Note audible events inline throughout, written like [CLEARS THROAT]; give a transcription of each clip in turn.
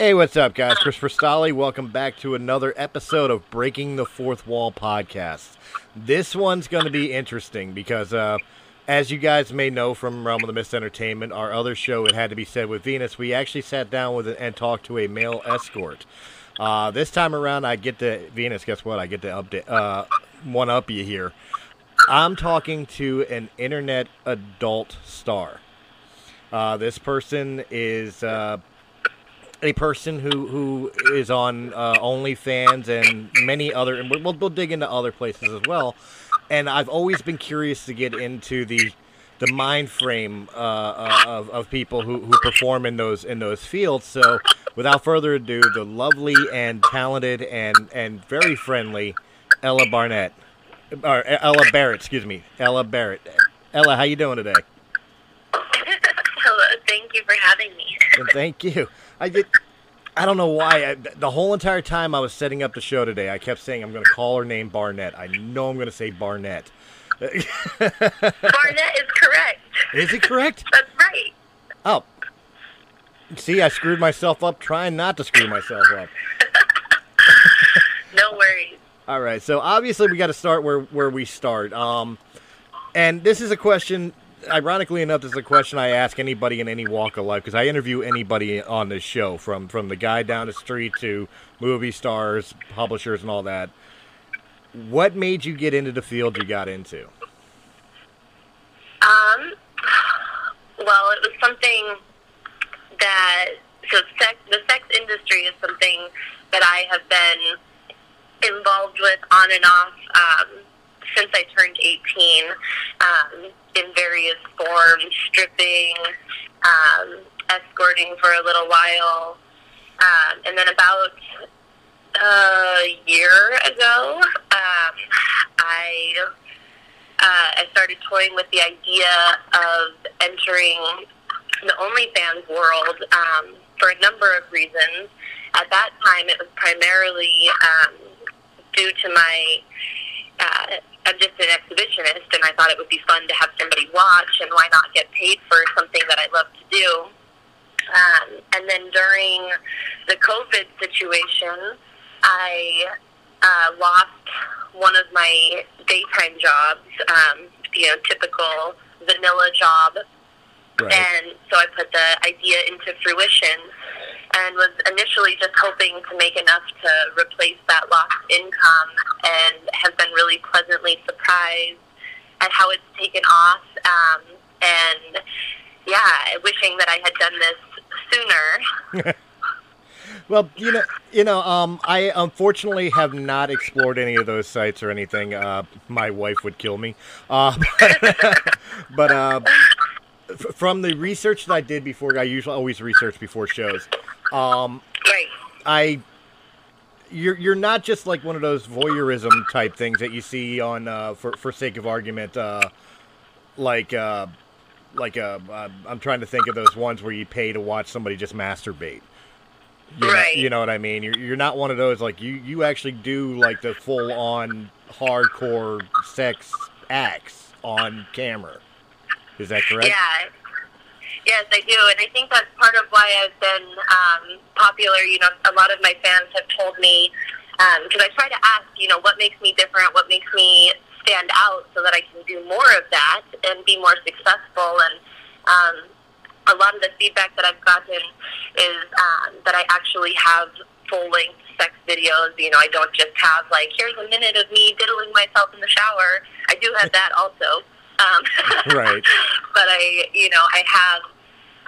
Hey, what's up, guys? Christopher Stolly. Welcome back to another episode of Breaking the Fourth Wall podcast. This one's going to be interesting because, uh, as you guys may know from Realm of the Mist Entertainment, our other show, It Had to Be Said with Venus, we actually sat down with and talked to a male escort. Uh, this time around, I get to Venus. Guess what? I get to update uh, one up you here. I'm talking to an internet adult star. Uh, this person is uh, a person who who is on uh, OnlyFans and many other, and we'll, we'll dig into other places as well. And I've always been curious to get into the the mind frame uh, uh, of, of people who, who perform in those in those fields. So, without further ado, the lovely and talented and and very friendly Ella Barnett, or Ella Barrett, excuse me, Ella Barrett. Ella, how you doing today? [LAUGHS] Hello, thank you for having me. And thank you. I get. I don't know why. I, the whole entire time I was setting up the show today, I kept saying I'm going to call her name Barnett. I know I'm going to say Barnett. Barnett is correct. Is it correct? [LAUGHS] That's right. Oh. See, I screwed myself up trying not to screw myself up. No worries. All right, so obviously we got to start where where we start. Um, and this is a question. Ironically enough, this is a question I ask anybody in any walk of life because I interview anybody on this show, from from the guy down the street to movie stars, publishers, and all that. What made you get into the field you got into? Um, well, it was something that so sex, the sex industry is something that I have been involved with on and off um, since I turned 18 um, in various forms, stripping, um, escorting for a little while, um, and then about a year ago, um, I uh, I started toying with the idea of entering the OnlyFans world um, for a number of reasons. At that time, it was primarily um, due to my. Uh, I'm just an exhibitionist, and I thought it would be fun to have somebody watch, and why not get paid for something that I love to do. Um, and then during the COVID situation, I uh, lost one of my daytime jobs, um, you know, typical vanilla job. Right. And so I put the idea into fruition and was initially just hoping to make enough to replace that lost income and have been really pleasantly surprised at how it's taken off. Um, and yeah, wishing that I had done this sooner. [LAUGHS] Well, you know, you know, um, I unfortunately have not explored any of those sites or anything. Uh, my wife would kill me. Uh, [LAUGHS] but uh, f- from the research that I did before, I usually always research before shows. Um, Right. I, you're you're not just like one of those voyeurism type things that you see on uh, for for sake of argument, uh, like uh, like uh, uh, I'm trying to think of those ones where you pay to watch somebody just masturbate. You know, Right. you know what I mean? You're, you're not one of those like you you actually do like the full on hardcore sex acts on camera. Is that correct? Yeah. Yes, I do, and I think that's part of why I've been um, popular. You know, a lot of my fans have told me because I try to ask, you know, what makes me different, what makes me stand out, so that I can do more of that and be more successful. And um, a lot of the feedback that I've gotten is um, that I actually have full length sex videos. You know, I don't just have like here's a minute of me diddling myself in the shower. I do have that also. Um, [LAUGHS] Right. But I, you know, I have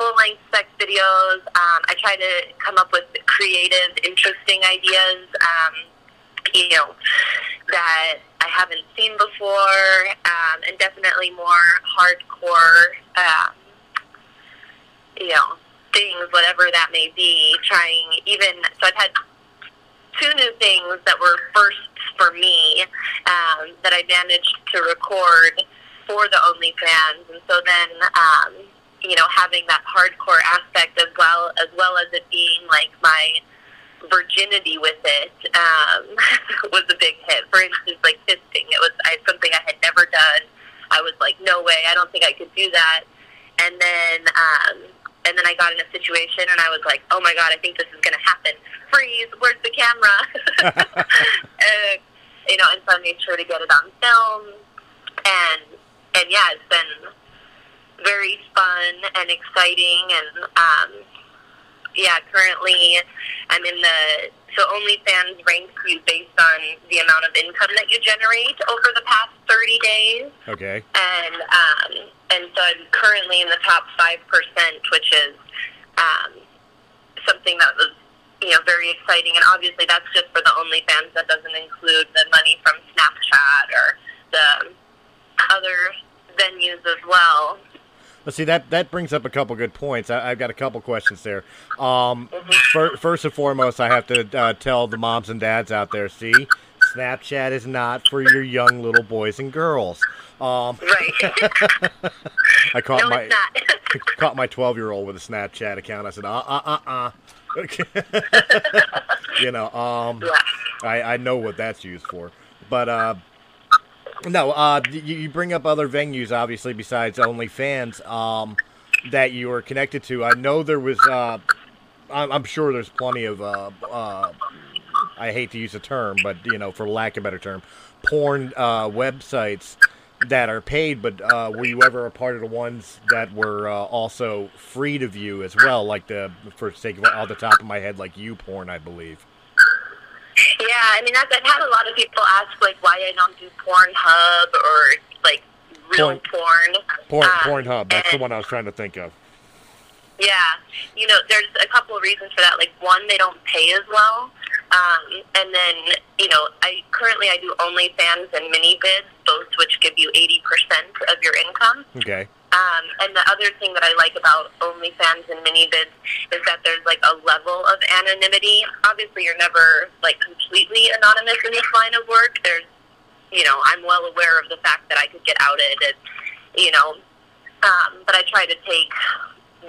full length sex videos. Um, I try to come up with creative, interesting ideas. Um, you know, that I haven't seen before, um, and definitely more hardcore, um, you know, things, whatever that may be. Trying even so, I've had two new things that were firsts for me um, that I managed to record for the OnlyFans, and so then um, you know having that hardcore aspect as well as well as it being like my virginity with it um, [LAUGHS] was a big hit. For instance, like fisting, it was I, something I had never done. I was like, no way, I don't think I could do that. And then, um, and then I got in a situation, and I was like, oh my god, I think this is going to happen. Freeze! Where's the camera? [LAUGHS] uh, you know, and so I made sure to get it on film, and and yeah, it's been very fun and exciting, and um, yeah, currently I'm in the so OnlyFans ranks you based on the amount of income that you generate over the past 30 days, Okay. and um, and so I'm currently in the top five percent, which is um, something that was you know very exciting. And obviously, that's just for the OnlyFans. That doesn't include the money from Snapchat or the other venues as well. Let's see that that brings up a couple good points. I, I've got a couple questions there. Um, fir- first and foremost, I have to uh, tell the moms and dads out there: see, Snapchat is not for your young little boys and girls. Um, Right? [LAUGHS] I caught no, my [LAUGHS] caught my twelve year old with a Snapchat account. I said, uh, uh, uh, uh. [LAUGHS] you know, um. I, I know what that's used for. But uh, no, uh, you, you bring up other venues, obviously, besides OnlyFans, um, that you are connected to. I know there was, uh, I'm, I'm sure there's plenty of, uh, uh, I hate to use the term, but, you know, for lack of a better term, porn uh, websites that are paid, but uh, were you ever a part of the ones that were uh, also free to view as well, like the, for sake of off the top of my head, like YouPorn, I believe? Yeah, I mean, I've, I've had a lot of people ask like why I don't do Pornhub or like real porn. Porn, Um, Pornhub, that's the one I was trying to think of. Yeah, you know, there's a couple of reasons for that. Like one, they don't pay as well, um, and then you know, I currently I do OnlyFans and ManyVids, both which give you eighty percent of your income. Okay. Um, and the other thing that I like about OnlyFans and ManyVids is that there's like a level of anonymity. Obviously, you're never like completely anonymous in this line of work. There's, you know, I'm well aware of the fact that I could get outed, and you know, um, but I try to take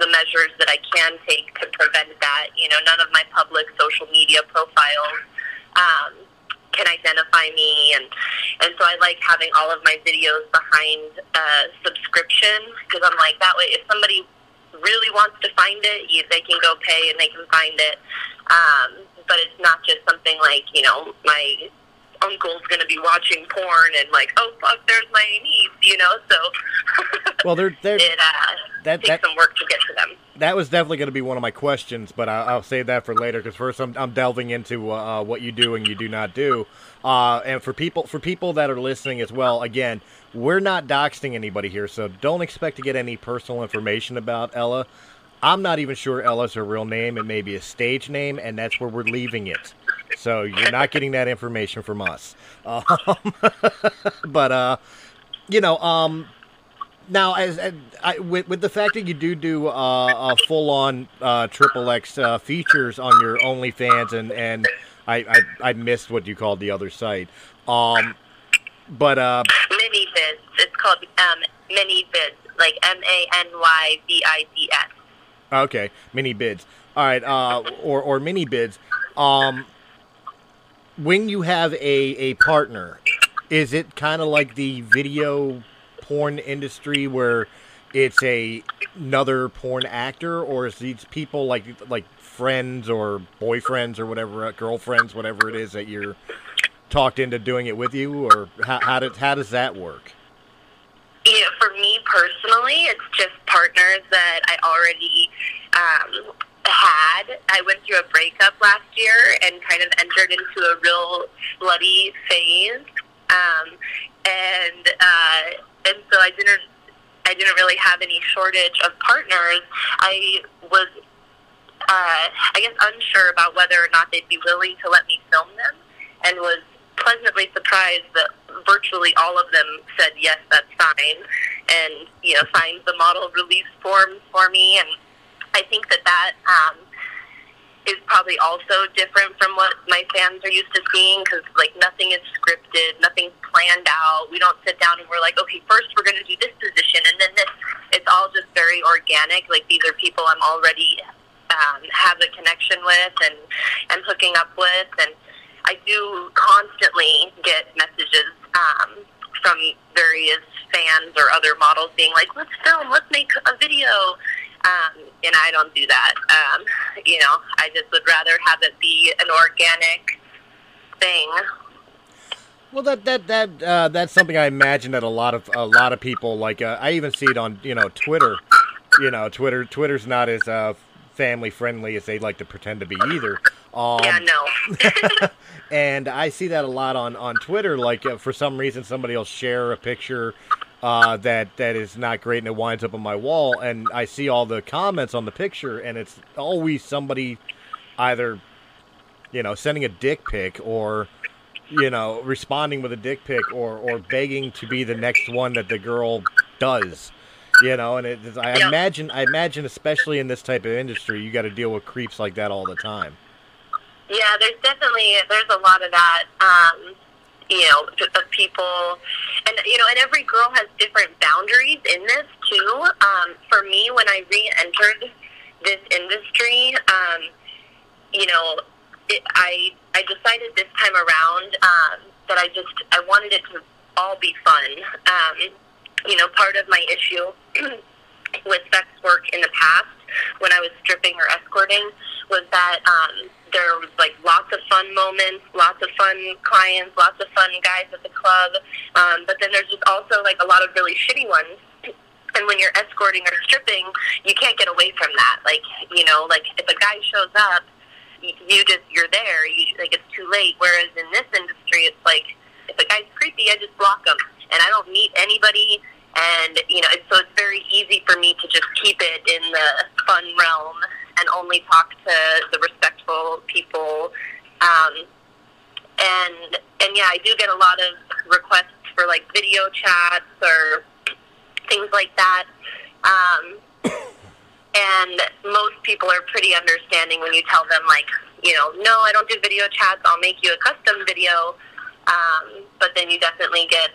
the measures that I can take to prevent that. You know, none of my public social media profiles um, can identify me, and and so I like having all of my videos behind uh, subscription because I'm like that way. If somebody really wants to find it, you, they can go pay and they can find it. Um, but it's not just something like you know my uncle's going to be watching porn and like oh fuck there's my niece you know so Well, they're, they're, [LAUGHS] it uh, that- takes that- some work to get to them. That was definitely going to be one of my questions, but I, I'll save that for later because first I'm, I'm delving into uh, uh, what you do and you do not do. Uh, and for people for people that are listening as well, again, we're not doxing anybody here, so don't expect to get any personal information about Ella. I'm not even sure Ella's her real name. It may be a stage name, and that's where we're leaving it. So you're not getting that information from us. [LAUGHS] Um, [LAUGHS] but uh, you know, um, now as, as I, with with the fact that you do do uh, a full on uh, triple X uh, features on your OnlyFans, and and I, I I missed what you called the other site. Um, but uh, ManyVids. It's called um, ManyVids, like M A N Y V I D S. Okay, ManyVids. All right, uh, or or ManyVids. Um, when you have a a partner, is it kind of like the video porn industry where it's a another porn actor, or is these people like like friends or boyfriends or whatever, uh, girlfriends, whatever it is that you're talked into doing it with you, or how how does how does that work? know, for me personally, it's just partners that I already um, had. I went through a breakup last year and kind of entered into a real slutty phase, um, and uh, and so I didn't. I didn't really have any shortage of partners. I was, uh, I guess, unsure about whether or not they'd be willing to let me film them, and was pleasantly surprised that virtually all of them said yes, that's fine, and you know signed the model release forms for me, and I think that that um, is probably also different from what my fans are used to seeing because like nothing is scripted, nothing's planned out. We don't sit down and we're like, okay, first we're going to do this position and then this. It's all just very organic. Like these are people I'm already um, have a connection with and am hooking up with, and I do constantly get messages um, from various fans or other models being like, let's film, let's make a video. Um, and I don't do that. Um, you know, I just would rather have it be an organic thing. Well, that that that uh, that's something I imagine that a lot of a lot of people like. Uh, I even see it on you know Twitter. You know, Twitter Twitter's not as uh, family friendly as they like to pretend to be either. Um, yeah, no. [LAUGHS] [LAUGHS] and I see that a lot on on Twitter. Like uh, for some reason, somebody will share a picture uh, that that is not great, and it winds up on my wall, and I see all the comments on the picture, and it's always somebody either you know sending a dick pic or you know responding with a dick pic or or begging to be the next one that the girl does you know and it, i Yeah. imagine i imagine especially in this type of industry you got to deal with creeps like that all the time Yeah, there's definitely there's a lot of that. Um, you know, of people, and you know, and every girl has different boundaries in this too. Um, for me, when I re-entered this industry, um, you know, it, I I decided this time around um, that I just I wanted it to all be fun. Um, you know, part of my issue [CLEARS THROAT] with sex work in the past when I was stripping or escorting was that um, there was like lots of fun moments, lots of fun clients, lots of fun guys at the club, um, but then there's just also like a lot of really shitty ones. [CLEARS THROAT] And when you're escorting or stripping, you can't get away from that. Like you know, like if a guy shows up, you just you're there. You like it's too late. Whereas in this industry, it's like if a guy's creepy, I just block him, and I don't meet anybody. And you know, it's, so it's very easy for me to just keep it in the fun realm and only talk to the respectful people. Um, and and yeah, I do get a lot of requests for like video chats or things like that. Um, and most people are pretty understanding when you tell them like, you know, no, I don't do video chats. I'll make you a custom video. Um, but then you definitely get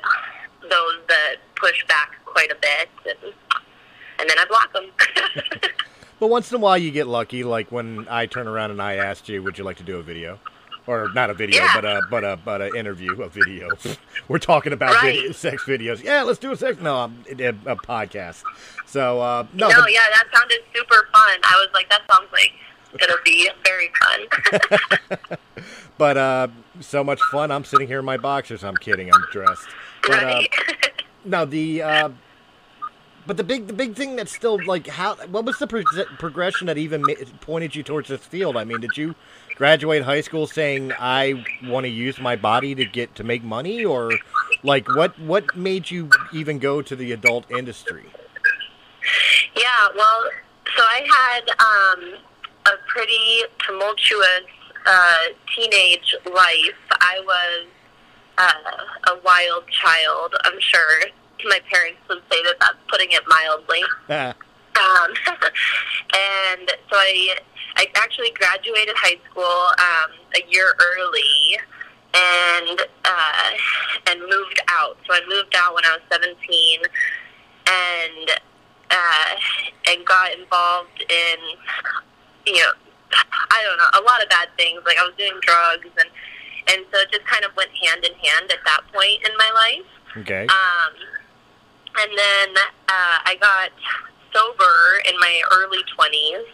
those that push back quite a bit, and, and then I block them. [LAUGHS] but once in a while you get lucky like when i turn around and i asked you would you like to do a video or not a video Yeah. but a but a but a interview a video [LAUGHS] we're talking about Right. video, sex videos yeah let's do a sex no um, a, a podcast so uh no, no, but- yeah, that sounded super fun. I was like, that sounds like it'll be very fun. [LAUGHS] But uh, so much fun. I'm sitting here in my boxers. I'm kidding. I'm dressed. But uh, right? [LAUGHS] no, the uh, but the big the big thing that's still like how what was the pro- progression that even ma- pointed you towards this field? I mean, did you graduate high school saying I want to use my body to get to make money, or like what what made you even go to the adult industry? Yeah, well, so I had um, a pretty tumultuous uh, teenage life. I was uh, a wild child. I'm sure my parents would say that that's putting it mildly. [LAUGHS] Ah, Um, [LAUGHS] and so I, I actually graduated high school um, a year early, and uh, and moved out. So I moved out when I was 17, and uh, and got involved in you know I don't know a lot of bad things. Like I was doing drugs, and and so it just kind of went hand in hand at that point in my life. okay. Um, and then uh, I got sober in my early twenties,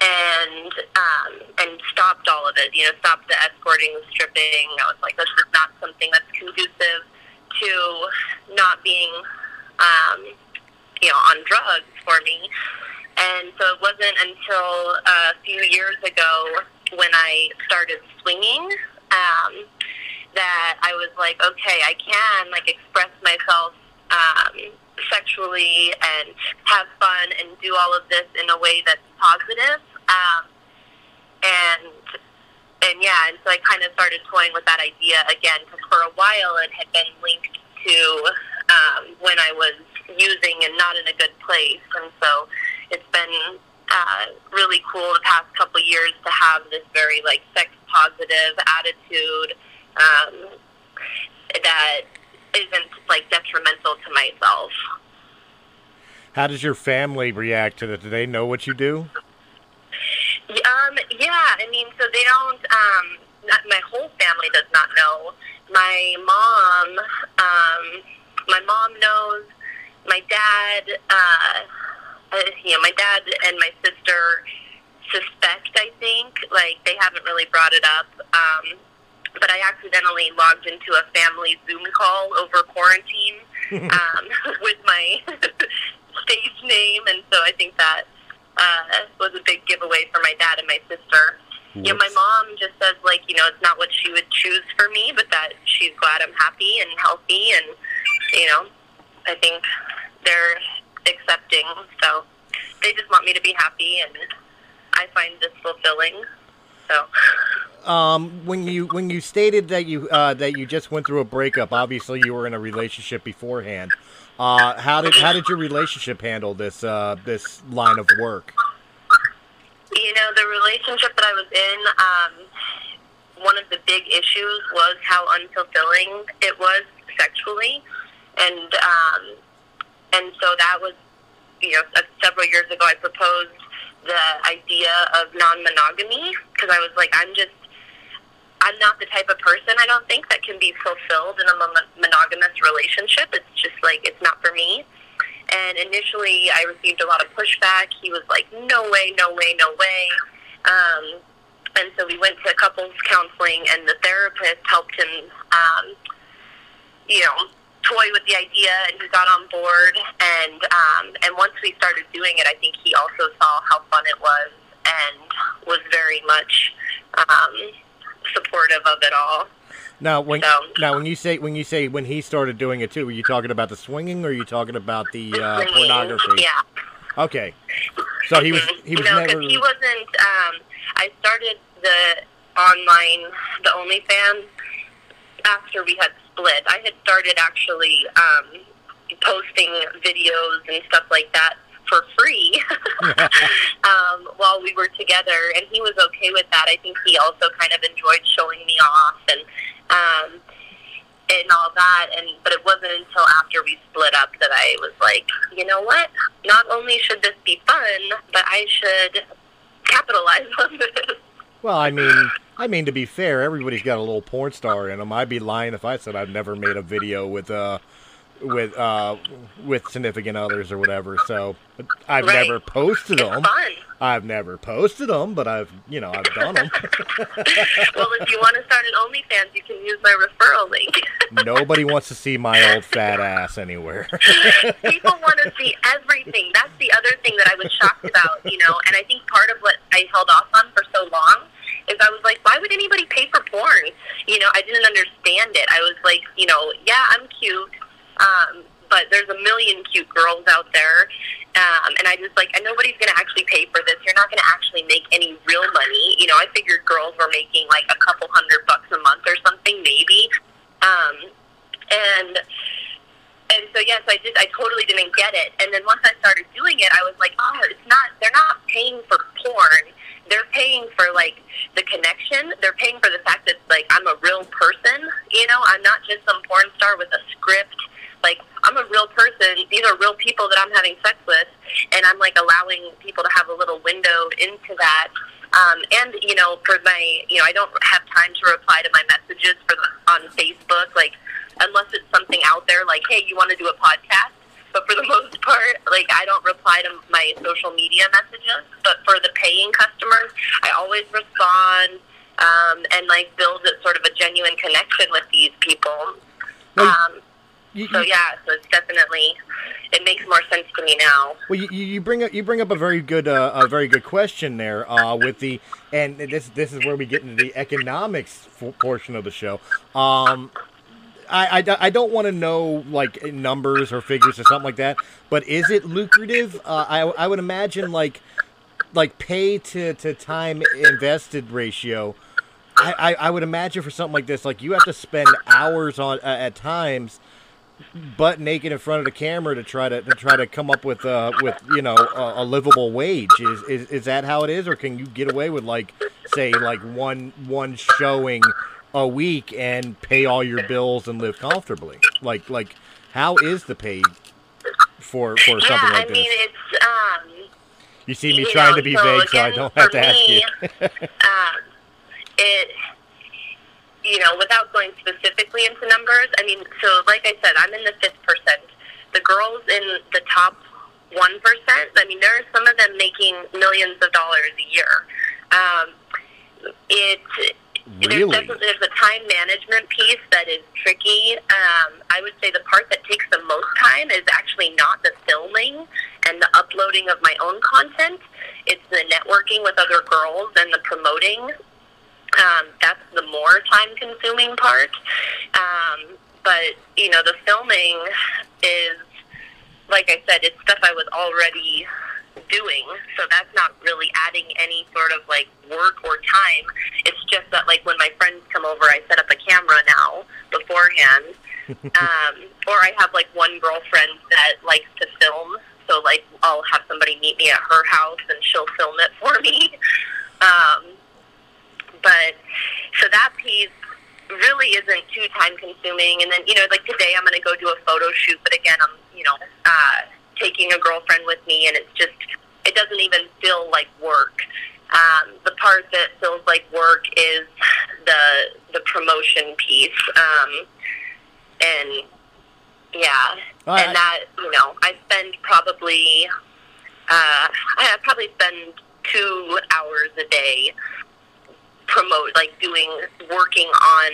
and um, and stopped all of it. You know, stopped the escorting, the stripping. I was like, this is not something that's conducive to not being, um, you know, on drugs for me. And so it wasn't until a few years ago when I started swinging um, that I was like, okay, I can like express myself um, sexually and have fun and do all of this in a way that's positive. Um, and and yeah, and so I kind of started toying with that idea again because for a while it had been linked to um, when I was using and not in a good place, and so it's been uh, really cool the past couple years to have this very like sex positive attitude um, that isn't like detrimental to myself. How does your family react to it? Do they know what you do? Um, yeah, I mean, so they don't. Um, not, my whole family does not know. My mom, um, my mom knows. My dad, uh, uh, you know, my dad and my sister suspect. I think like they haven't really brought it up. Um, but I accidentally logged into a family Zoom call over quarantine [LAUGHS] um, [LAUGHS] with my [LAUGHS] stage name, and so I think that uh, was a big giveaway for my dad and my sister. Yeah, my mom just says like you know it's not what she would choose for me, but that she's glad I'm happy and healthy, and you know I think they're accepting. So they just want me to be happy, and I find this fulfilling. So Um, when you when you stated that you uh, that you just went through a breakup, obviously you were in a relationship beforehand. Uh, how did how did your relationship handle this uh, this line of work? you know the relationship that I was in. Um, one of the big issues was how unfulfilling it was sexually, and um, and so that was you know uh, several years ago I proposed the idea of non-monogamy because I was like I'm just I'm not the type of person I don't think that can be fulfilled in a monogamous relationship. It's just like it's not for me. And initially, I received a lot of pushback. He was like, "No way, no way, no way." Um, and so we went to couples counseling, and the therapist helped him, um, you know, toy with the idea, and he got on board. And um, and once we started doing it, I think he also saw how fun it was and was very much um, supportive of it all. Now, when So- now when you say when you say when he started doing it too, were you talking about the swinging or are you talking about the uh, Singing, pornography? Yeah. Okay. So he was he was know, never. he wasn't. Um, I started the online, the OnlyFans after we had split. I had started actually um, posting videos and stuff like that for free [LAUGHS] um, while we were together, and he was okay with that. I think he also kind of enjoyed showing me off and. Um, and all that and but it wasn't until after we split up that I was like, you know what? Not only should this be fun, but I should capitalize on this. Well, I mean, I mean to be fair, everybody's got a little porn star in them. I'd be lying if I said I've never made a video with uh with uh with significant others or whatever. So I've Right. never posted them. I've never posted them, but I've you know I've done them. [LAUGHS] well, if you want to start an OnlyFans, you can use my referral link. [LAUGHS] Nobody wants to see my old fat ass anywhere. [LAUGHS] People want to see everything. That's the other thing that I was shocked about, you know. And I think part of what I held off on for so long is I was like, why would anybody pay for porn? You know, I didn't understand it. I was like, you know, yeah, I'm cute, um, but there's a million cute girls out there. Um, and I just like, and nobody's going to actually pay for this. You're not going to actually make any real money. You know, I figured girls were making like a couple hundred bucks a month or something, maybe. Um, and and so yes, I did. I totally didn't get it. And then once I started doing it, I was like, oh, it's not. They're not paying for porn. They're paying for like the connection. They're paying for the fact that like I'm a real person. You know, I'm not just some porn star with a script. Like I'm a real person. These are real people that I'm having sex with, and I'm like allowing people to have a little window into that. Um, and you know, for my, you know, I don't have time to reply to my messages for the, on Facebook, like unless it's something out there, like, hey, you want to do a podcast. But for the [LAUGHS] most part, like I don't reply to my social media messages. But for the paying customers, I always respond um, and like build a, sort of a genuine connection with these people. Um, You- so yeah, so it's definitely it makes more sense to me now. Well, you, you bring up you bring up a very good uh, a very good question there uh, with the and this this is where we get into the economics portion of the show. Um, I, I, I don't want to know like numbers or figures or something like that, but is it lucrative? Uh, I I would imagine like like pay to, to time invested ratio I, I, I would imagine for something like this, like you have to spend hours on uh, at times, butt naked in front of the camera to try to, to try to come up with uh with you know a, a livable wage. Is, is is that how it is, or can you get away with like say like one one showing a week and pay all your bills and live comfortably? Like like how is the pay for for yeah, something like I mean, this? it's um, You see me you trying know, to be so vague, so I don't have to ask you. um, it, you know, without going specifically into numbers, I mean, so like I said, I'm in the fifth percent. The girls in the top one percent. I mean, there are some of them making millions of dollars a year. Um, it Really? there's definitely there's a time management piece that is tricky. Um, I would say the part that takes the most time is actually not the filming and the uploading of my own content. It's the networking with other girls and the promoting. Um, that's the more time consuming part. Um, but you know, the filming is like I said, it's stuff I was already doing, so that's not really adding any sort of like work or time. It's just that like when my friends come over, I set up a camera now beforehand, [LAUGHS] um, or I have like one girlfriend that likes to film, so like I'll have somebody meet me at her house and she'll film it for me. [LAUGHS] Um, but so that piece really isn't too time consuming. And then you know, like today, I'm going to go do a photo shoot, but again, I'm you know uh, taking a girlfriend with me, and it's just it doesn't even feel like work. Um, the part that feels like work is the the promotion piece, um, and yeah, All right. and that you know, I spend probably uh, I probably spend two hours a day promote like doing working on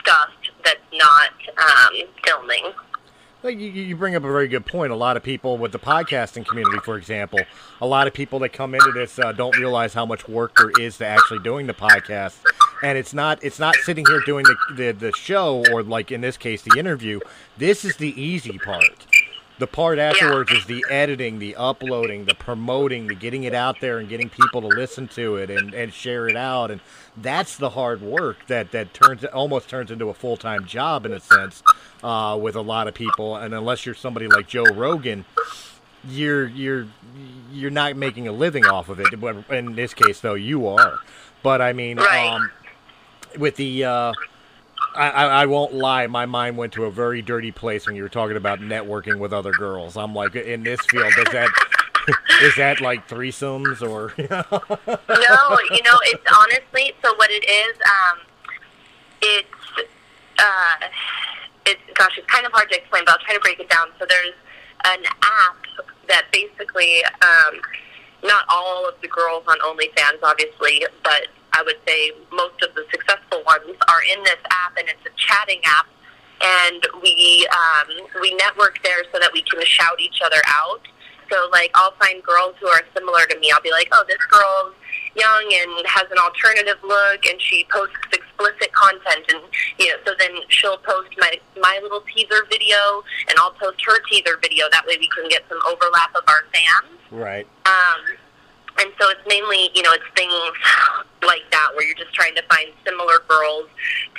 stuff that's not um, filming. Like you, you bring up a very good point. A lot of people with the podcasting community, for example, a lot of people that come into this uh, don't realize how much work there is to actually doing the podcast. And it's not it's not sitting here doing the, the the show or like in this case the interview. This is the easy part. The part afterwards is the editing, the uploading, the promoting, the getting it out there and getting people to listen to it and, and share it out. And that's the hard work that, that turns almost turns into a full time job in a sense uh, with a lot of people. And unless you're somebody like Joe Rogan, you're you're you're not making a living off of it. In this case, though, you are. But I mean, Right. um, with the uh, I, I, won't lie, my mind went to a very dirty place when you were talking about networking with other girls. I'm like, in this field, is that [LAUGHS] is that like threesomes or? [LAUGHS] no, you know, it's honestly so. What it is, um, it's uh, it's gosh, it's kind of hard to explain, but I'll try to break it down. So there's an app that basically, um, not all of the girls on OnlyFans, obviously, but I would say most of the successful ones are in this app, and it's a chatting app. And we um, we network there so that we can shout each other out. So like I'll find girls who are similar to me. I'll be like, oh, this girl's young and has an alternative look, and she posts explicit content, and you know, so then she'll post my my little teaser video, and I'll post her teaser video. That way, we can get some overlap of our fans. right. Um, and so it's mainly, you know, it's things like that where you're just trying to find similar girls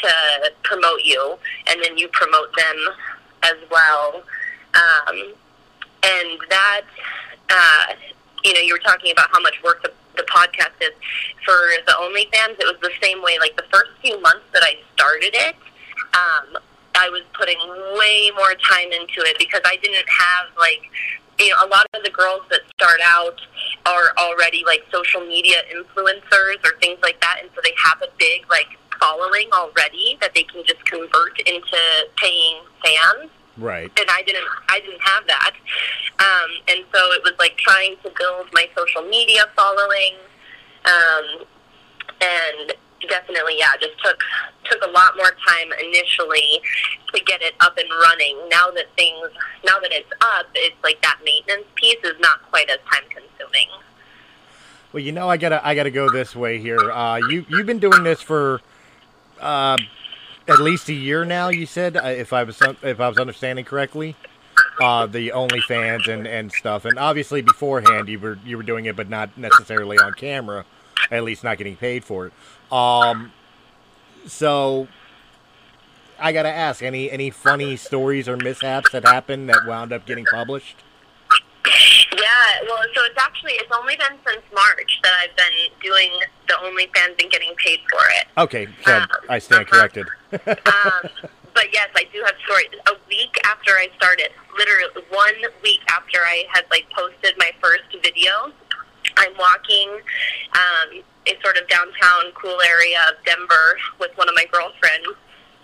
to promote you, and then you promote them as well. Um, and that, uh, you know, you were talking about how much work the, the podcast is. For the OnlyFans, it was the same way. Like the first few months that I started it, um, I was putting way more time into it because I didn't have like you know, a lot of the girls that start out are already like social media influencers or things like that, and so they have a big like following already that they can just convert into paying fans. Right. And I didn't, I didn't have that, um, and so it was like trying to build my social media following, um, and definitely, yeah, just took took a lot more time initially to get it up and running. Now that things, now that it's up, it's like that maintenance piece is not quite as time consuming. Well, you know, I gotta I gotta go this way here. Uh, you you've been doing this for uh, at least a year now. You said, uh, if I was if I was understanding correctly, uh, the OnlyFans and and stuff, and obviously beforehand you were you were doing it, but not necessarily on camera, at least not getting paid for it. Um, So, I gotta ask any any funny stories or mishaps that happened that wound up getting published? Yeah, well, so it's actually it's only been since March that I've been doing the OnlyFans and getting paid for it. Okay, so Um, I stand uh-huh. corrected. [LAUGHS] Um, but yes, I do have stories. A week after I started, literally one week after I had like posted my first video, I'm walking um, in sort of downtown cool area of Denver with one of my girlfriends,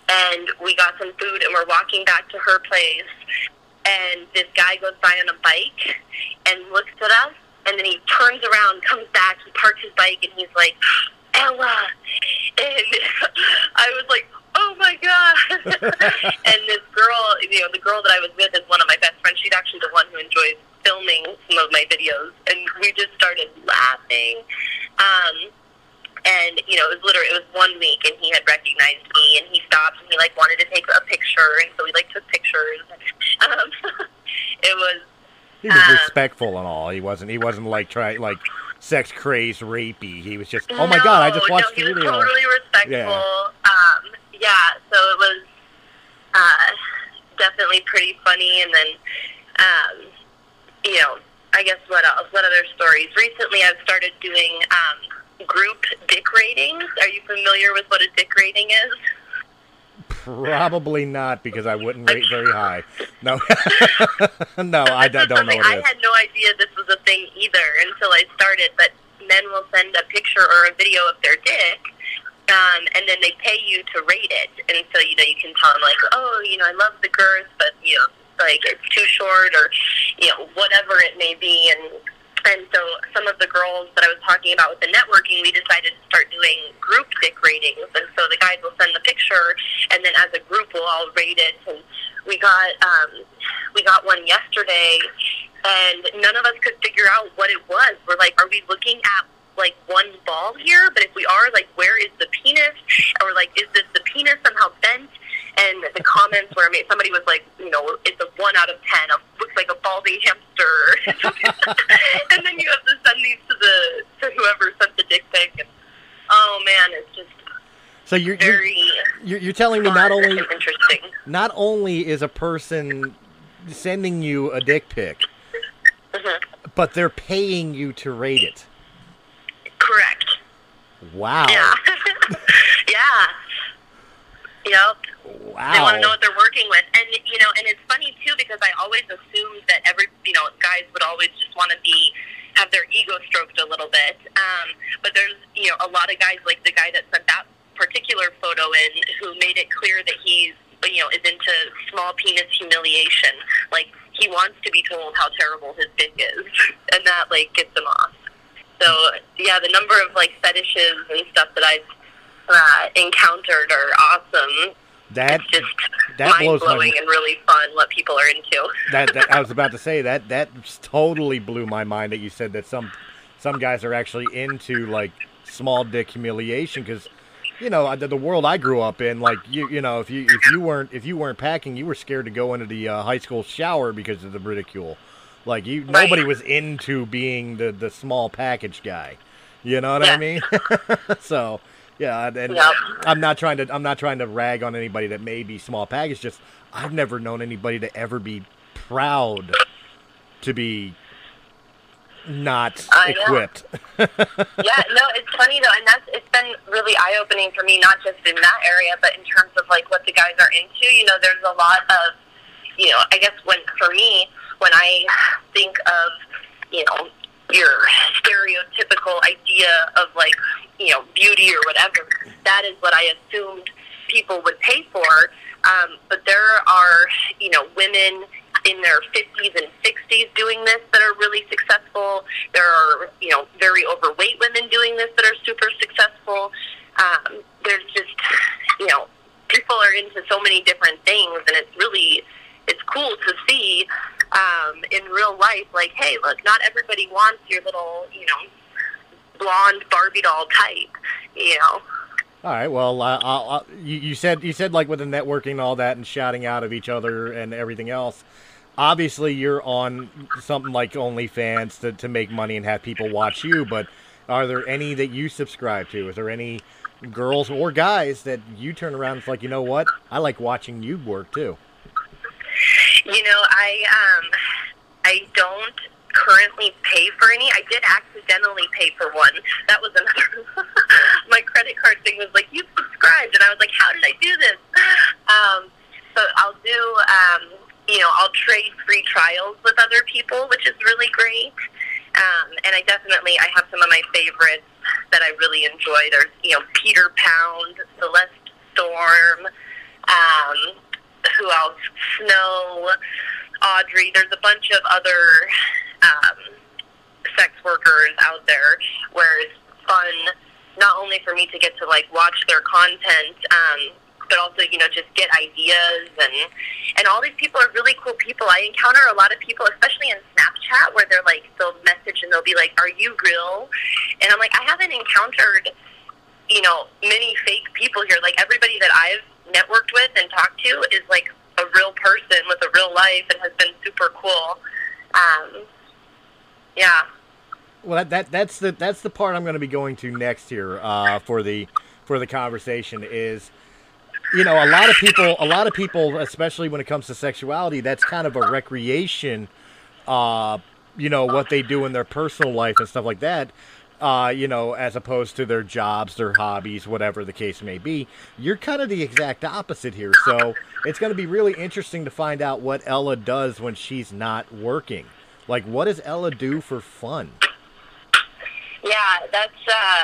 and we got some food, and we're walking back to her place, and this guy goes by on a bike and looks at us, and then he turns around, comes back, he parks his bike, and he's like, Ella, and [LAUGHS] I was like, oh my god! [LAUGHS] and this girl, you know, the girl that I was with is one of my best friends. She's actually the one who enjoys filming some of my videos, and we just started laughing. Um, and you know, it was literally it was one week, and he had recognized me, and he stopped, and he like wanted to take a picture, and so we like took pictures. [LAUGHS] Um, [LAUGHS] it was He was um, respectful and all. He wasn't. He wasn't like try like sex crazed rapey. He was just. Oh my god! I just watched no, he the video. totally respectful. Yeah. Um, yeah, so it was uh, definitely pretty funny. And then, um, you know, I guess what else? What other stories? Recently, I've started doing um, group dick ratings. Are you familiar with what a dick rating is? Probably not because I wouldn't rate very [LAUGHS] high. No, [LAUGHS] no, I, I don't know what it I had no idea this was a thing either until I started. But men will send a picture or a video of their dick, um, and then they pay you to rate it. And so you know you can tell them like, oh, you know, I love the girth, but you know, like it's too short, or you know, whatever it may be. And and so some of the girls that I was talking about with the networking, we decided to start doing group dick ratings. And so the guys will send the picture, and then as a group, we'll all rate it. And we got um, we got one yesterday, and none of us could figure out what it was. We're like, are we looking at like one ball here? But if we are, like, where is the penis? Or like, is this the penis somehow bent? And the comments were made. Somebody was like, you know, it's a one out of ten. It looks like a balding hamster. [LAUGHS] and then you have to send these to the to whoever sent the dick pic. And, oh man, it's just So you're, you're very you're you're telling me not only interesting. not only is a person sending you a dick pic, Mhm. but they're paying you to rate it. Correct. Wow. Yeah. [LAUGHS] yeah. Yep. Wow. They want to know what they're working with, and you know, and it's funny too because I always assumed that every you know guys would always just want to be have their ego stroked a little bit. Um, but there's you know a lot of guys like the guy that sent that particular photo in who made it clear that he's you know is into small penis humiliation. Like he wants to be told how terrible his dick is, [LAUGHS] and that like gets him off. So yeah, the number of like fetishes and stuff that I've uh, encountered are awesome. That It's just that mind blows my blowing and really fun what people are into. [LAUGHS] that, that I was about to say that that totally blew my mind that you said that some some guys are actually into like small dick humiliation because you know the, the world I grew up in like you you know if you if you weren't if you weren't packing you were scared to go into the uh, high school shower because of the ridicule. Like you Right. nobody was into being the the small package guy. You know what I mean? [LAUGHS] So yeah and and Yep. I'm not trying to I'm not trying to rag on anybody that may be small package just I've never known anybody to ever be proud to be not I equipped. [LAUGHS] yeah, no, it's funny though, and that's it's been really eye opening for me, not just in that area, but in terms of like what the guys are into. You know, there's a lot of, you know, I guess when for me, when I think of, you know, your stereotypical idea of like, you know, beauty or whatever, that is what I assumed people would pay for. Um, but there are, you know, women in their 50s and 60s doing this that are really successful. There are, you know, very overweight women doing this that are super successful. Um, there's just, you know, people are into so many different things, and it's really, it's cool to see um, in real life. Like, hey, look, not everybody wants your little, you know, blonde Barbie doll type. You know, All right. Well, uh, I'll, I'll, you, you said you said like with the networking and all that and shouting out of each other and everything else. Obviously, you're on something like OnlyFans to, to make money and have people watch you. But are there any that you subscribe to? Is there any girls or guys that you turn around and it's like, you know what? I like watching you work too. You know, I um, I don't currently pay for any. I did accidentally pay for one. That was another. [LAUGHS] my credit card thing was like, you subscribed, and I was like, how did I do this? Um, so I'll do. Um, you know, I'll trade free trials with other people, which is really great. Um, and I definitely, I have some of my favorites that I really enjoy. There's, you know, Peter Pound, Celeste Storm, um, who else? Snow, Audrey. There's a bunch of other um, sex workers out there where it's fun not only for me to get to like watch their content, um, but also you know just get ideas and and all these people are really cool people. I encounter a lot of people, especially in Snapchat, where they're like they'll message and they'll be like, "Are you real?" And I'm like, I haven't encountered you know many fake people here. Like everybody that I've networked with and talked to is like a real person with a real life and has been super cool. Um, yeah. Well, that, that that's the that's the part I'm going to be going to next here uh, for the for the conversation is, you know, a lot of people, a lot of people, especially when it comes to sexuality, that's kind of a recreation. Uh, you know what they do in their personal life and stuff like that. Uh, you know, as opposed to their jobs, their hobbies, whatever the case may be. You're kind of the exact opposite here. So it's going to be really interesting to find out what Ella does when she's not working. Like, what does Ella do for fun? Yeah, that's uh,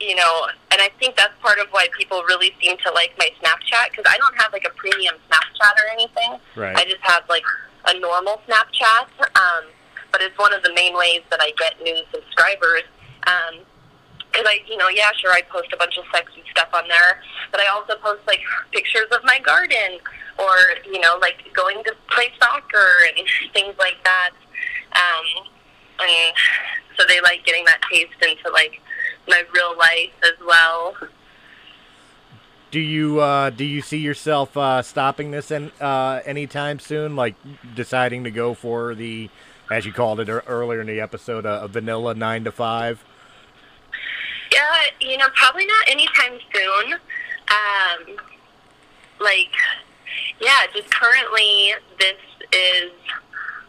you know, and I think that's part of why people really seem to like my Snapchat because I don't have like a premium Snapchat or anything. Right. I just have like a normal Snapchat, um, but it's one of the main ways that I get new subscribers. Um, because I, you know, yeah, sure, I post a bunch of sexy stuff on there, but I also post like pictures of my garden or you know, like going to play soccer and [LAUGHS] things like that. Um, and so they like getting that taste into like my real life as well. Do you uh, do you see yourself uh, stopping this in, uh, anytime soon? Like deciding to go for the, as you called it earlier in the episode, a vanilla nine to five? Yeah, you know, probably not anytime soon. Um, like, yeah, just currently, this is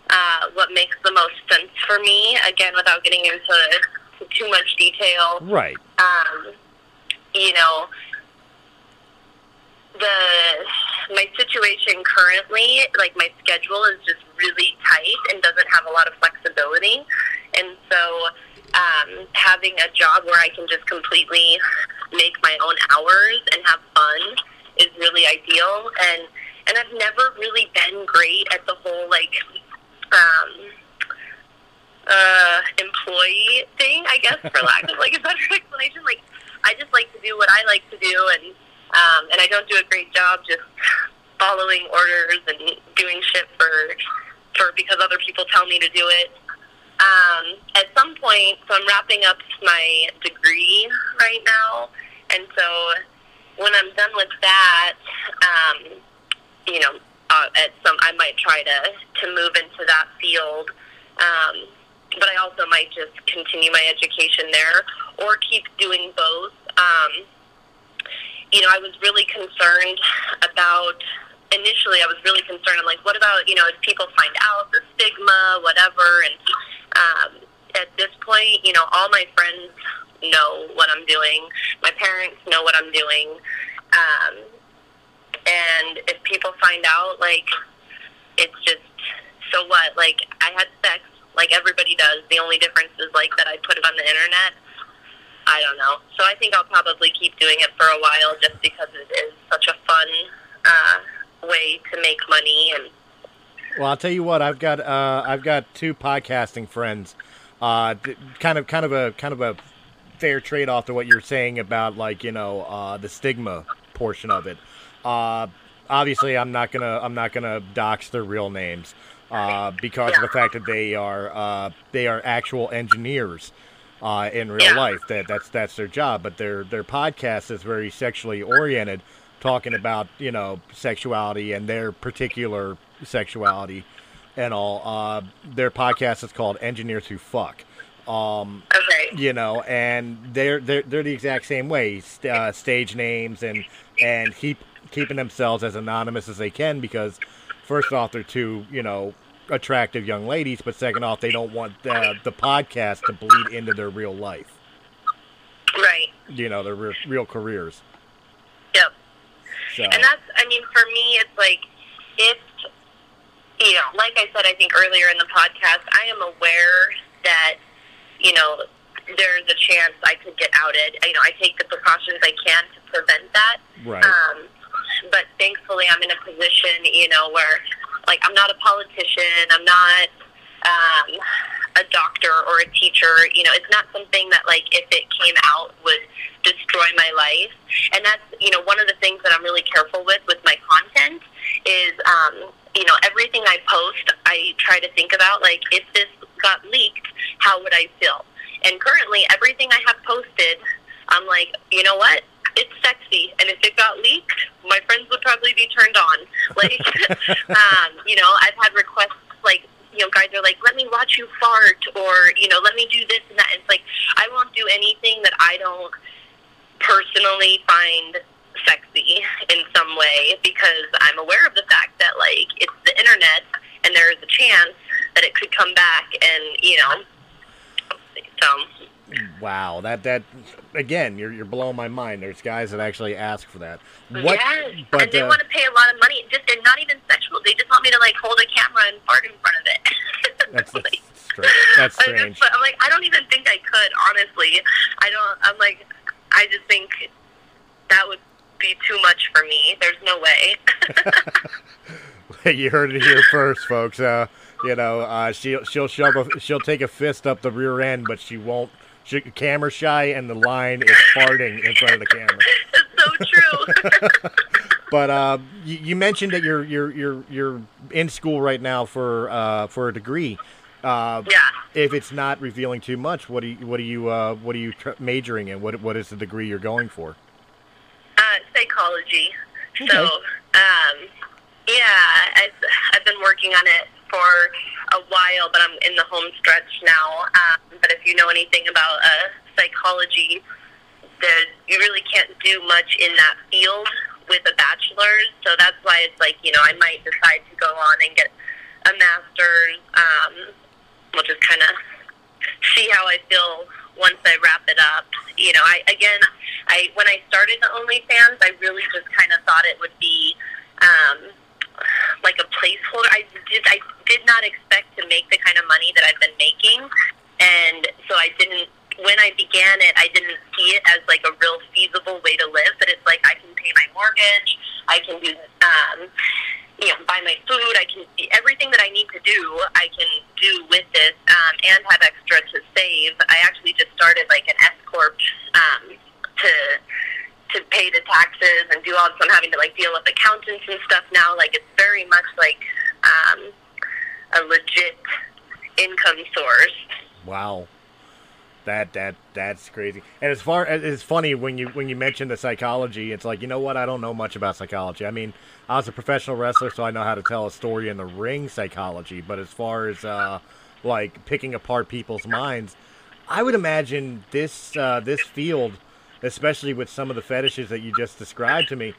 uh, what makes the most sense for me. Again, without getting into too much detail, Right. um, you know, the my situation currently, like my schedule is just really tight and doesn't have a lot of flexibility, and so um, having a job where I can just completely make my own hours and have fun is really ideal. And and I've never really been great at the whole like um, uh, employee thing, I guess, for lack of like a better [LAUGHS] explanation. Like, I just like to do what I like to do, and um, and I don't do a great job just following orders and doing shit for for because other people tell me to do it. Um, at some point, so I'm wrapping up my degree right now, and so when I'm done with that, um, you know, uh, at some I might try to to move into that field. Um, but I also might just continue my education there or keep doing both. Um, you know, I was really concerned about initially. I was really concerned. I'm like, what about you know, if people find out the stigma, whatever? And um, at this point, you know, all my friends know what I'm doing. My parents know what I'm doing. Um, and if people find out, like, it's just so what? Like, I had sex like everybody does. The only difference is like that I put it on the internet. I don't know. So I think I'll probably keep doing it for a while just because it is such a fun uh, way to make money and Well, I'll tell you what. I've got uh, I've got two podcasting friends. Uh, kind of kind of a kind of a fair trade off to what you're saying about like you know uh, the stigma portion of it. Uh, obviously, I'm not gonna I'm not gonna dox their real names uh, because of the fact that they are uh, they are actual engineers uh, in real Yeah. life. That that's that's their job. But their their podcast is very sexually oriented, talking about you know sexuality and their particular sexuality and all. Uh, their podcast is called Engineers Who Fuck. Um, okay. You know, and they're they're they're the exact same way, st- uh, stage names and and keep keeping themselves as anonymous as they can because first off they're two you know attractive young ladies, but second off they don't want the the podcast to bleed into their real life, Right. you know, their real, real careers. Yep. So And that's, I mean, for me, it's like, if, you know, like I said, I think earlier in the podcast, I am aware that, you know, there's a chance I could get outed. You know, I take the precautions I can to prevent that. right, Um, but thankfully, I'm in a position, you know, where, like, I'm not a politician. I'm not um, a doctor or a teacher. You know, it's not something that, like, if it came out, would destroy my life. And that's, you know, one of the things that I'm really careful with with my content is, um, you know, everything I post, I try to think about, like, if this got leaked, how would I feel? And currently, everything I have posted, I'm like, you know what? It's sexy, and if it got leaked, my friends would probably be turned on. [LAUGHS] Like, um, you know, I've had requests like, you know, guys are like, let me watch you fart, or you know, let me do this and that. And it's like, I won't do anything that I don't personally find sexy in some way because I'm aware of the fact that like it's the internet, and there is a chance that it could come back, and you know, so. wow, that that again, you're you're blowing my mind. There's guys that actually ask for that. What? yes, But and they uh, want to pay a lot of money. Just and not even sexual. They just want me to like hold a camera and fart in front of it. [LAUGHS] that's, that's Like, strange. That's strange. just, I'm like, I don't even think I could. Honestly, I don't. I'm like, I just think that would be too much for me. There's no way. [LAUGHS] you heard it here first, folks. Uh, you know, uh, she'll she'll shove a, she'll take a fist up the rear end, but she won't. She, camera shy, and the line is farting in front of the camera. it's so true. [LAUGHS] But uh, you, you mentioned that you're you're you're you're in school right now for uh, for a degree. Uh, yeah. If it's not revealing too much, what do you what do you uh, what are you tr- majoring in? What what is the degree you're going for? Psychology. Okay. So, um, yeah, I've, I've been working on it for a while, but I'm in the home stretch now. Um, but if you know anything about uh, psychology, there, you really can't do much in that field with a bachelor's. So that's why it's like, you know, I might decide to go on and get a master's. Um, we'll just kind of see how I feel once I wrap it up. You know, I again, I when I started the OnlyFans, I really just kind of thought it would be um, like a placeholder. I did I did not expect to make the kind of money that I've been making, and so I didn't. When I began it, I didn't see it as like a real feasible way to live. But it's like I can pay my mortgage, I can do, um, you know, buy my food. I can everything that I need to do. I can do with this, um, and have extra to save. I actually just started like an S corp um, to to pay the taxes and do all this. I'm having to like deal with accountants and stuff now. Like it's very much like um, a legit income source. Wow. That that that's crazy. And as far as it's funny when you when you mention the psychology, it's like you know what I don't know much about psychology. I mean, I was a professional wrestler, so I know how to tell a story in the ring psychology. But as far as uh, like picking apart people's minds, I would imagine this uh, this field, especially with some of the fetishes that you just described to me,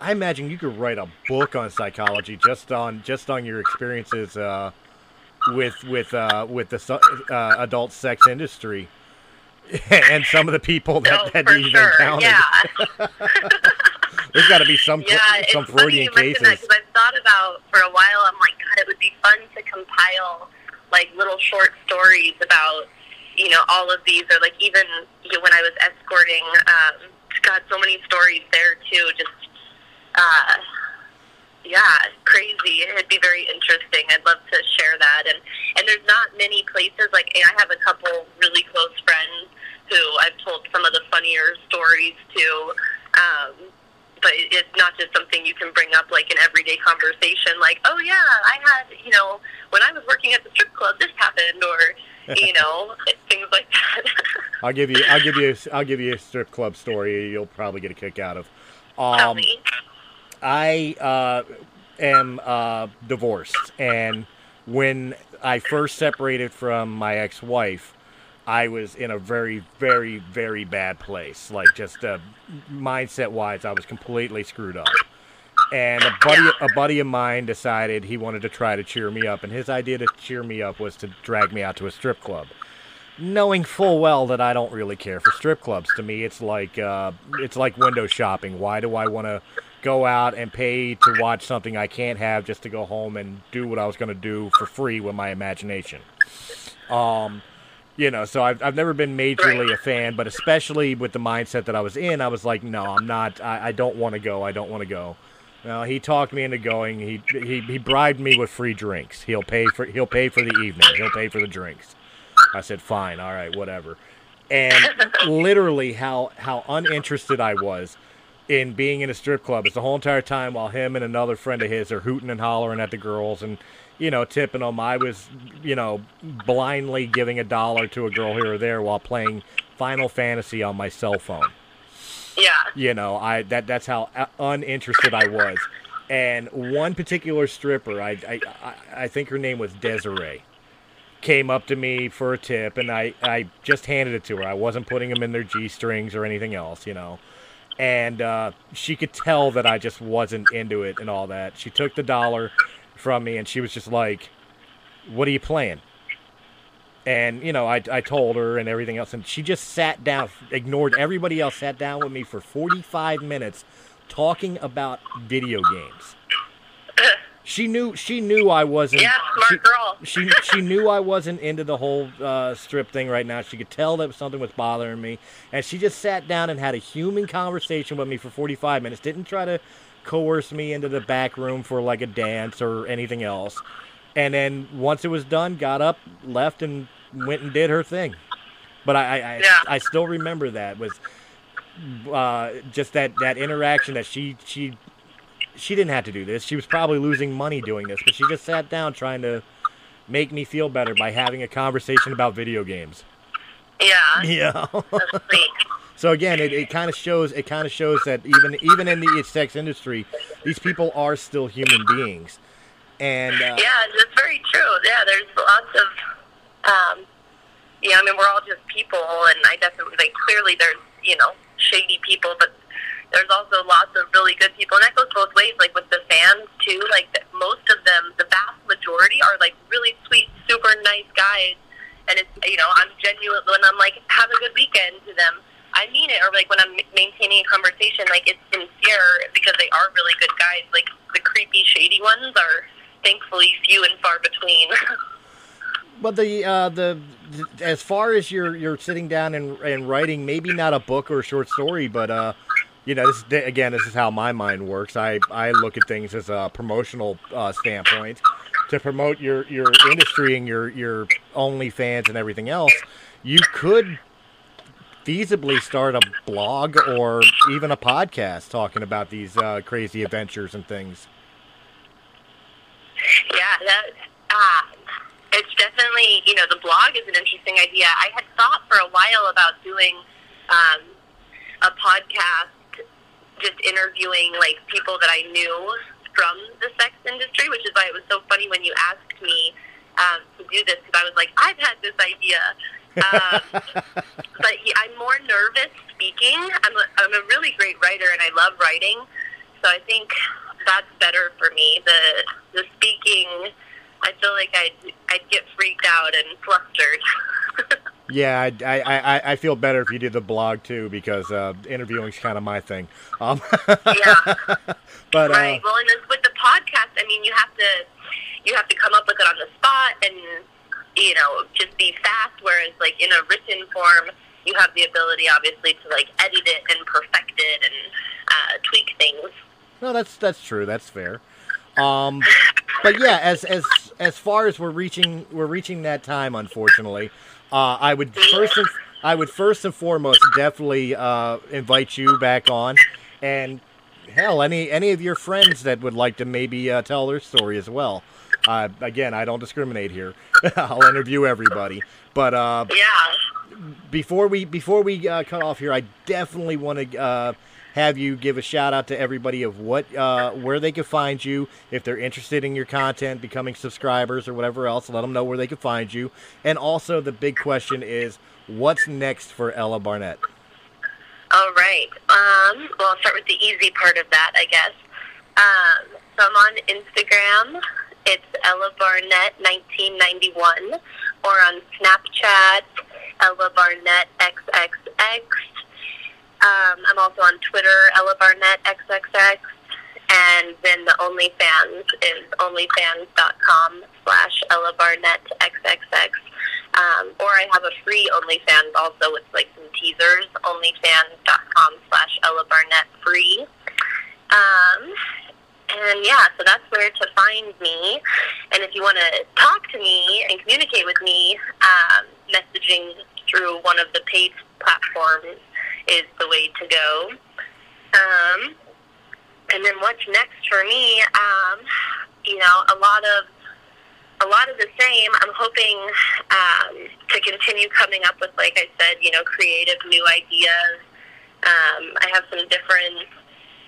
I imagine you could write a book on psychology just on just on your experiences uh, with with uh, with the uh, adult sex industry [LAUGHS] and some of the people that, oh, that you've sure. encountered. Yeah. [LAUGHS] There's got to be some Yeah, some funny Freudian you mention that cases. because I've thought about for a while. I'm like, God, it would be fun to compile like little short stories about you know all of these, or like even you know, when I was escorting. Um, God, so many stories there too. Just uh, yeah, crazy. It'd be very interesting. I'd love to share that. And and there's not many places like I have a couple really close friends who I've told some of the funnier stories to. Um, but it's not just something you can bring up like an everyday conversation. Like, oh yeah, I had you know when I was working at the strip club, this happened, or you know things like that. I'll give you I'll give you I'll give you a strip club story you'll probably get a kick out of. Um. I uh, am uh, divorced, and when I first separated from my ex-wife, I was in a very, very, very bad place. Like just uh, mindset wise, I was completely screwed up. And a buddy, a buddy of mine decided he wanted to try to cheer me up, and his idea to cheer me up was to drag me out to a strip club, knowing full well that I don't really care for strip clubs. To me, it's like uh, it's like window shopping. Why do I want to go out and pay to watch something I can't have just to go home and do what I was going to do for free with my imagination? Um, you know, so I've, I've never been majorly a fan, but especially with the mindset that I was in, I was like, no, I'm not. I, I don't want to go. I don't want to go. Well, he talked me into going. He, he he bribed me with free drinks. He'll pay for he'll pay for the evening. He'll pay for the drinks. I said, fine, all right, whatever. And literally, how how uninterested I was in being in a strip club It's the whole entire time while him and another friend of his are hooting and hollering at the girls and you know tipping them. I was you know blindly giving a dollar to a girl here or there while playing Final Fantasy on my cell phone. Yeah. You know, I that that's how uh, uninterested I was. And one particular stripper, I I I- think her name was Desiree, came up to me for a tip, and I I just handed it to her. I wasn't putting them in their g strings or anything else, you know. And uh, she could tell that I just wasn't into it and all that. She took the dollar from me, and she was just like, "What are you playing?" And you know, I, I told her and everything else, and she just sat down, ignored everybody else, sat down with me for 45 minutes, talking about video games. [LAUGHS] She knew she knew I wasn't. Yeah, smart she, girl. [LAUGHS] She she knew I wasn't into the whole uh, strip thing right now. She could tell that something was bothering me, and she just sat down and had a human conversation with me for 45 minutes. Didn't try to coerce me into the back room for like a dance or anything else. And then once it was done, got up, left, and went and did her thing. But I, I, I, Yeah. I still remember that was uh, just that, that interaction that she she she didn't have to do this. She was probably losing money doing this, but she just sat down trying to make me feel better by having a conversation about video games. Yeah. [LAUGHS] Yeah. So again, it, it kind of shows it kind of shows that even even in the sex industry, these people are still human beings, and uh, Yeah, that's very true. Yeah, there's lots of, um, yeah, I mean, we're all just people, and I definitely, like, clearly there's, you know, shady people, but there's also lots of really good people, and that goes both ways, like, with the fans, too. Like, the, most of them, the vast majority are, like, really sweet, super nice guys, and it's, you know, I'm genuine, when I'm like, have a good weekend to them, I mean it, or like when I'm maintaining a conversation, like it's sincere because they are really good guys. Like the creepy, shady ones are thankfully few and far between. [LAUGHS] But the uh, the as far as you're you're sitting down and and writing, maybe not a book or a short story, but uh, you know, this is, again, this is how my mind works. I I look at things as a promotional uh, standpoint to promote your your industry and your your OnlyFans and everything else. You could feasibly start a blog or even a podcast talking about these uh, crazy adventures and things. yeah, that ah, it's definitely you know the blog is an interesting idea. I had thought for a while about doing um, a podcast, just interviewing like people that I knew from the sex industry, which is why it was so funny when you asked me um, to do this because I was like, I've had this idea. Um, [LAUGHS] but yeah, I'm more nervous speaking. I'm a, I'm a really great writer and I love writing, so I think that's better for me. The the speaking, I feel like I'd I'd get freaked out and flustered. Yeah, I, I, I, I feel better if you do the blog too because uh, interviewing's kind of my thing. Um, yeah, [LAUGHS] but uh, right. Well, and with the podcast, I mean, you have to you have to come up with it on the spot and you know just be fast. Whereas like in a written form, you have the ability, obviously, to like edit it and perfect it and uh, tweak things. no, that's that's true. That's fair. Um, but yeah, as as as far as we're reaching we're reaching that time, unfortunately, uh, I would first and, I would first and foremost definitely uh, invite you back on, and hell, any any of your friends that would like to maybe uh, tell their story as well. Uh, again, I don't discriminate here. [LAUGHS] I'll interview everybody, but uh, Yeah. before we before we uh, cut off here, I definitely want to uh, have you give a shout out to everybody of what uh, where they can find you if they're interested in your content, becoming subscribers or whatever else. Let them know where they can find you. And also, the big question is, what's next for Ella Barnett? All right. Um, well, I'll start with the easy part of that, I guess. Um, so I'm on Instagram. It's Ella Barnett 1991, or on Snapchat, Ella Barnett XXX. Um, I'm also on Twitter, Ella Barnett XXX, and then the OnlyFans is onlyfans.com slash Ella Barnett XXX. Um, or I have a free OnlyFans also with like some teasers, onlyfans.com slash Ella Barnett free. Um, and yeah, so that's where to find me. And if you want to talk to me and communicate with me, um, messaging through one of the paid platforms is the way to go. Um, and then what's next for me? Um, you know, a lot of a lot of the same. I'm hoping um, to continue coming up with, like I said, you know, creative new ideas. Um, I have some different.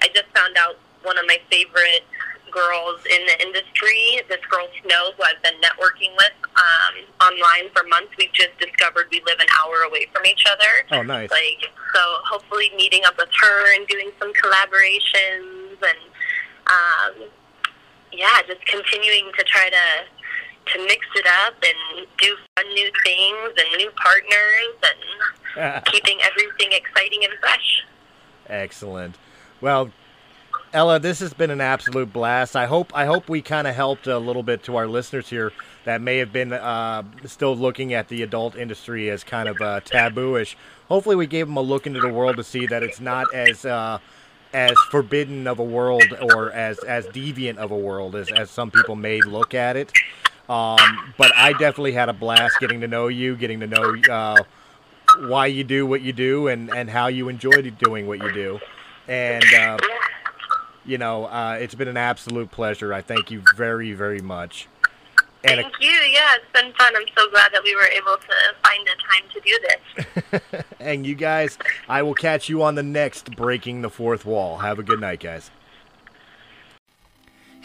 I just found out one of my favorite girls in the industry. This girl Snow, who I've been networking with um, online for months. We've just discovered we live an hour away from each other. Oh, nice. Like so, hopefully meeting up with her and doing some collaborations and um, yeah, just continuing to try to to mix it up and do fun new things and new partners and [LAUGHS] keeping everything exciting and fresh. Excellent. Well, Ella, this has been an absolute blast. I hope I hope we kind of helped a little bit to our listeners here that may have been uh, still looking at the adult industry as kind of uh, tabooish. Hopefully, we gave them a look into the world to see that it's not as uh, as forbidden of a world or as as deviant of a world as as some people may look at it. Um, but I definitely had a blast getting to know you, getting to know uh, why you do what you do, and and how you enjoy doing what you do. And uh, you know, uh, it's been an absolute pleasure. I thank you very, very much. Thank a- you. Yeah, it's been fun. I'm so glad that we were able to find a time to do this. [LAUGHS] and you guys, I will catch you on the next Breaking the Fourth Wall. Have a good night, guys.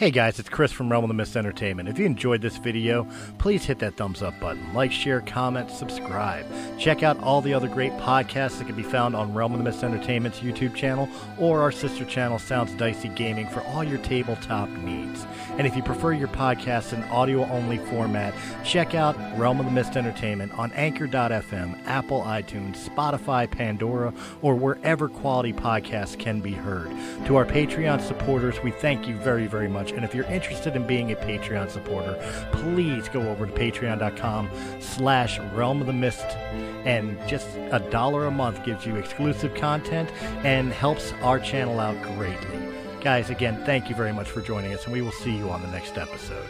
Hey guys, it's Chris from Realm of the Mist Entertainment. If you enjoyed this video, please hit that thumbs up button. Like, share, comment, subscribe. Check out all the other great podcasts that can be found on Realm of the Mist Entertainment's YouTube channel or our sister channel, Sounds Dicey Gaming, for all your tabletop needs. And if you prefer your podcast in audio only format, check out Realm of the Mist Entertainment on Anchor.fm, Apple iTunes, Spotify, Pandora, or wherever quality podcasts can be heard. To our Patreon supporters, we thank you very, very much. And if you're interested in being a Patreon supporter, please go over to patreon.com slash realm of the mist. And just a dollar a month gives you exclusive content and helps our channel out greatly. Guys, again, thank you very much for joining us, and we will see you on the next episode.